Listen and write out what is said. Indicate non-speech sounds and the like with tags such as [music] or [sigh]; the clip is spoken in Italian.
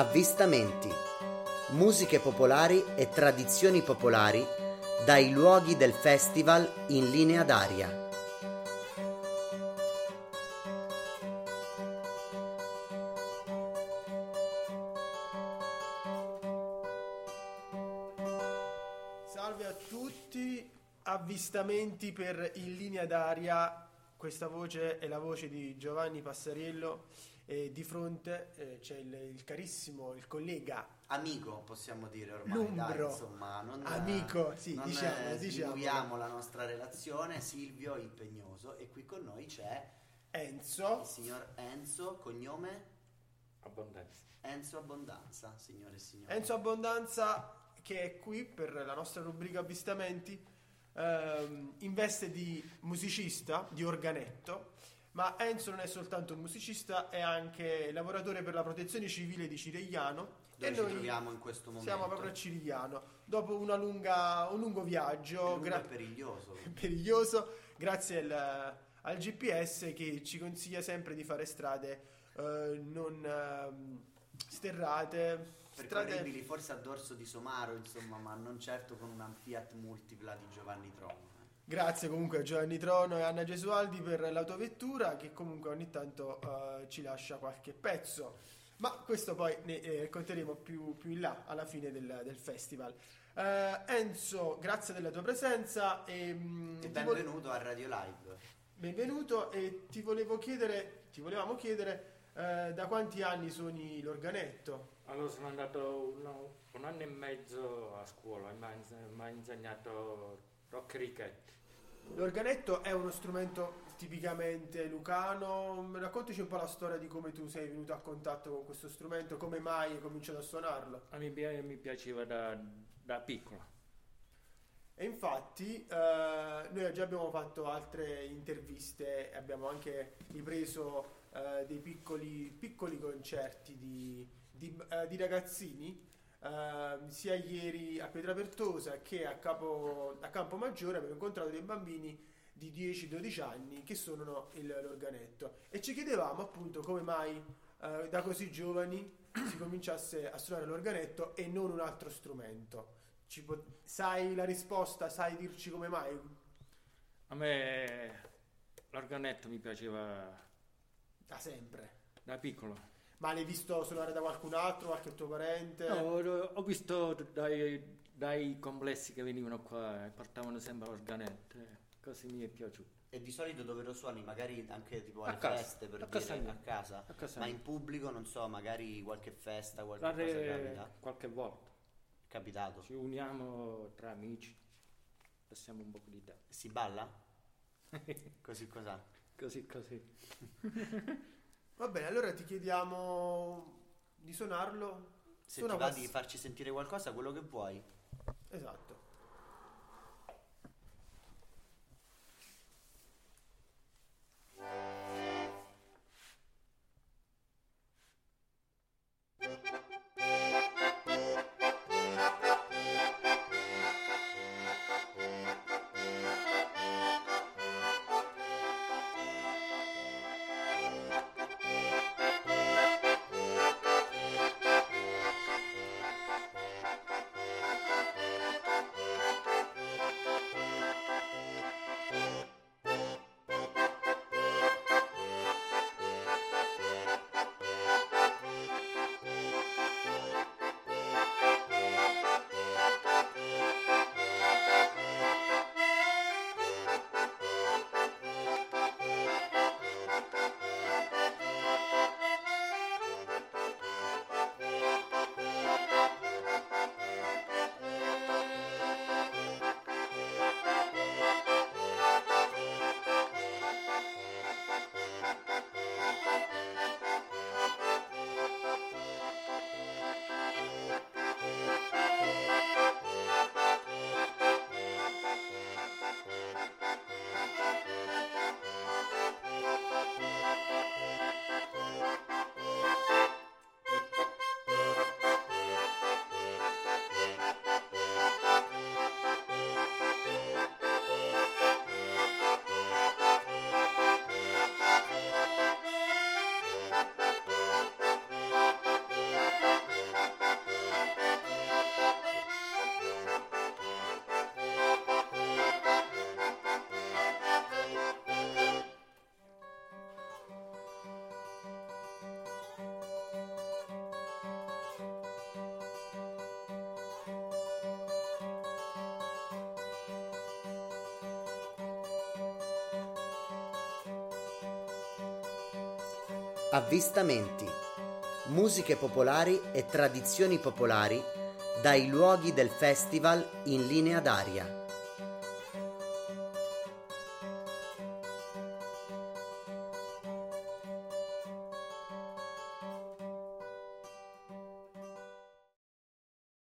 Avvistamenti. Musiche popolari e tradizioni popolari dai luoghi del festival in linea d'aria. Salve a tutti, avvistamenti per In linea d'aria, questa voce è la voce di Giovanni Passariello e di fronte eh, c'è il, il carissimo, il collega Amico, possiamo dire ormai, Lumbro. dai, insomma, non, Amico, sì, non, diciamo, eh, diciamo. la nostra relazione, Silvio Impegnoso e qui con noi c'è Enzo, il signor Enzo, cognome Abbondanza. Enzo Abbondanza, signore e signori. Enzo Abbondanza che è qui per la nostra rubrica avvistamenti ehm, in veste di musicista, di organetto, ma Enzo non è soltanto un musicista, è anche lavoratore per la protezione civile di Ciregliano Dove e ci noi troviamo in questo momento? siamo proprio a Cirigliano. Dopo una lunga, un lungo viaggio, Lungo gra- periglioso. [laughs] periglioso, grazie al, al GPS che ci consiglia sempre di fare strade eh, non ehm, sterrate, strade Percorribili forse a dorso di Somaro, insomma, ma non certo con una Fiat Multipla di Giovanni Trono. Grazie comunque a Giovanni Trono e Anna Gesualdi per l'autovettura che comunque ogni tanto eh, ci lascia qualche pezzo. Ma questo poi ne eh, racconteremo più, più in là, alla fine del, del festival. Eh, Enzo, grazie della tua presenza e, mm, E benvenuto a Radio Live. benvenuto e ti volevo chiedere, ti volevamo chiedere eh, da quanti anni suoni l'organetto? Allora sono andato uno- un anno e mezzo a scuola e mi ha inse- mi ha insegnato rock richetti. L'organetto è uno strumento tipicamente lucano. Raccontaci un po' la storia di come tu sei venuto a contatto con questo strumento, come mai hai cominciato a suonarlo. A me mi piaceva da, da piccolo. E infatti eh, noi già abbiamo fatto altre interviste, abbiamo anche ripreso eh, dei piccoli, piccoli concerti di, di- eh, di ragazzini, eh, sia ieri a Pietrapertosa che a, Capo, a Campomaggiore abbiamo incontrato dei bambini di 10-12 anni che suonano il- l'organetto e ci chiedevamo appunto come mai eh, da così giovani si cominciasse a suonare l'organetto e non un altro strumento. Pot- sai la risposta? Sai dirci come mai? A me l'organetto mi piaceva Da sempre. da piccolo. Ma l'hai visto suonare da qualcun altro, qualche tuo parente? No, ho visto dai, dai complessi che venivano qua e portavano sempre l'organetto. Così mi è piaciuto. E di solito dove lo suoni? Magari anche tipo A alle casa, feste per a dire casa a casa. A casa Ma in pubblico, non so, magari qualche festa, qualche cosa Guarda, capita. qualche volta È capitato. ci uniamo tra amici, passiamo un po' di tempo. Si balla? [laughs] Così cos'ha? Così così. [laughs] Va bene, allora ti chiediamo di suonarlo. Se Suona ti va quals- di farci sentire qualcosa, quello che vuoi. Esatto. Avvistamenti. Musiche popolari e tradizioni popolari dai luoghi del festival in linea d'aria.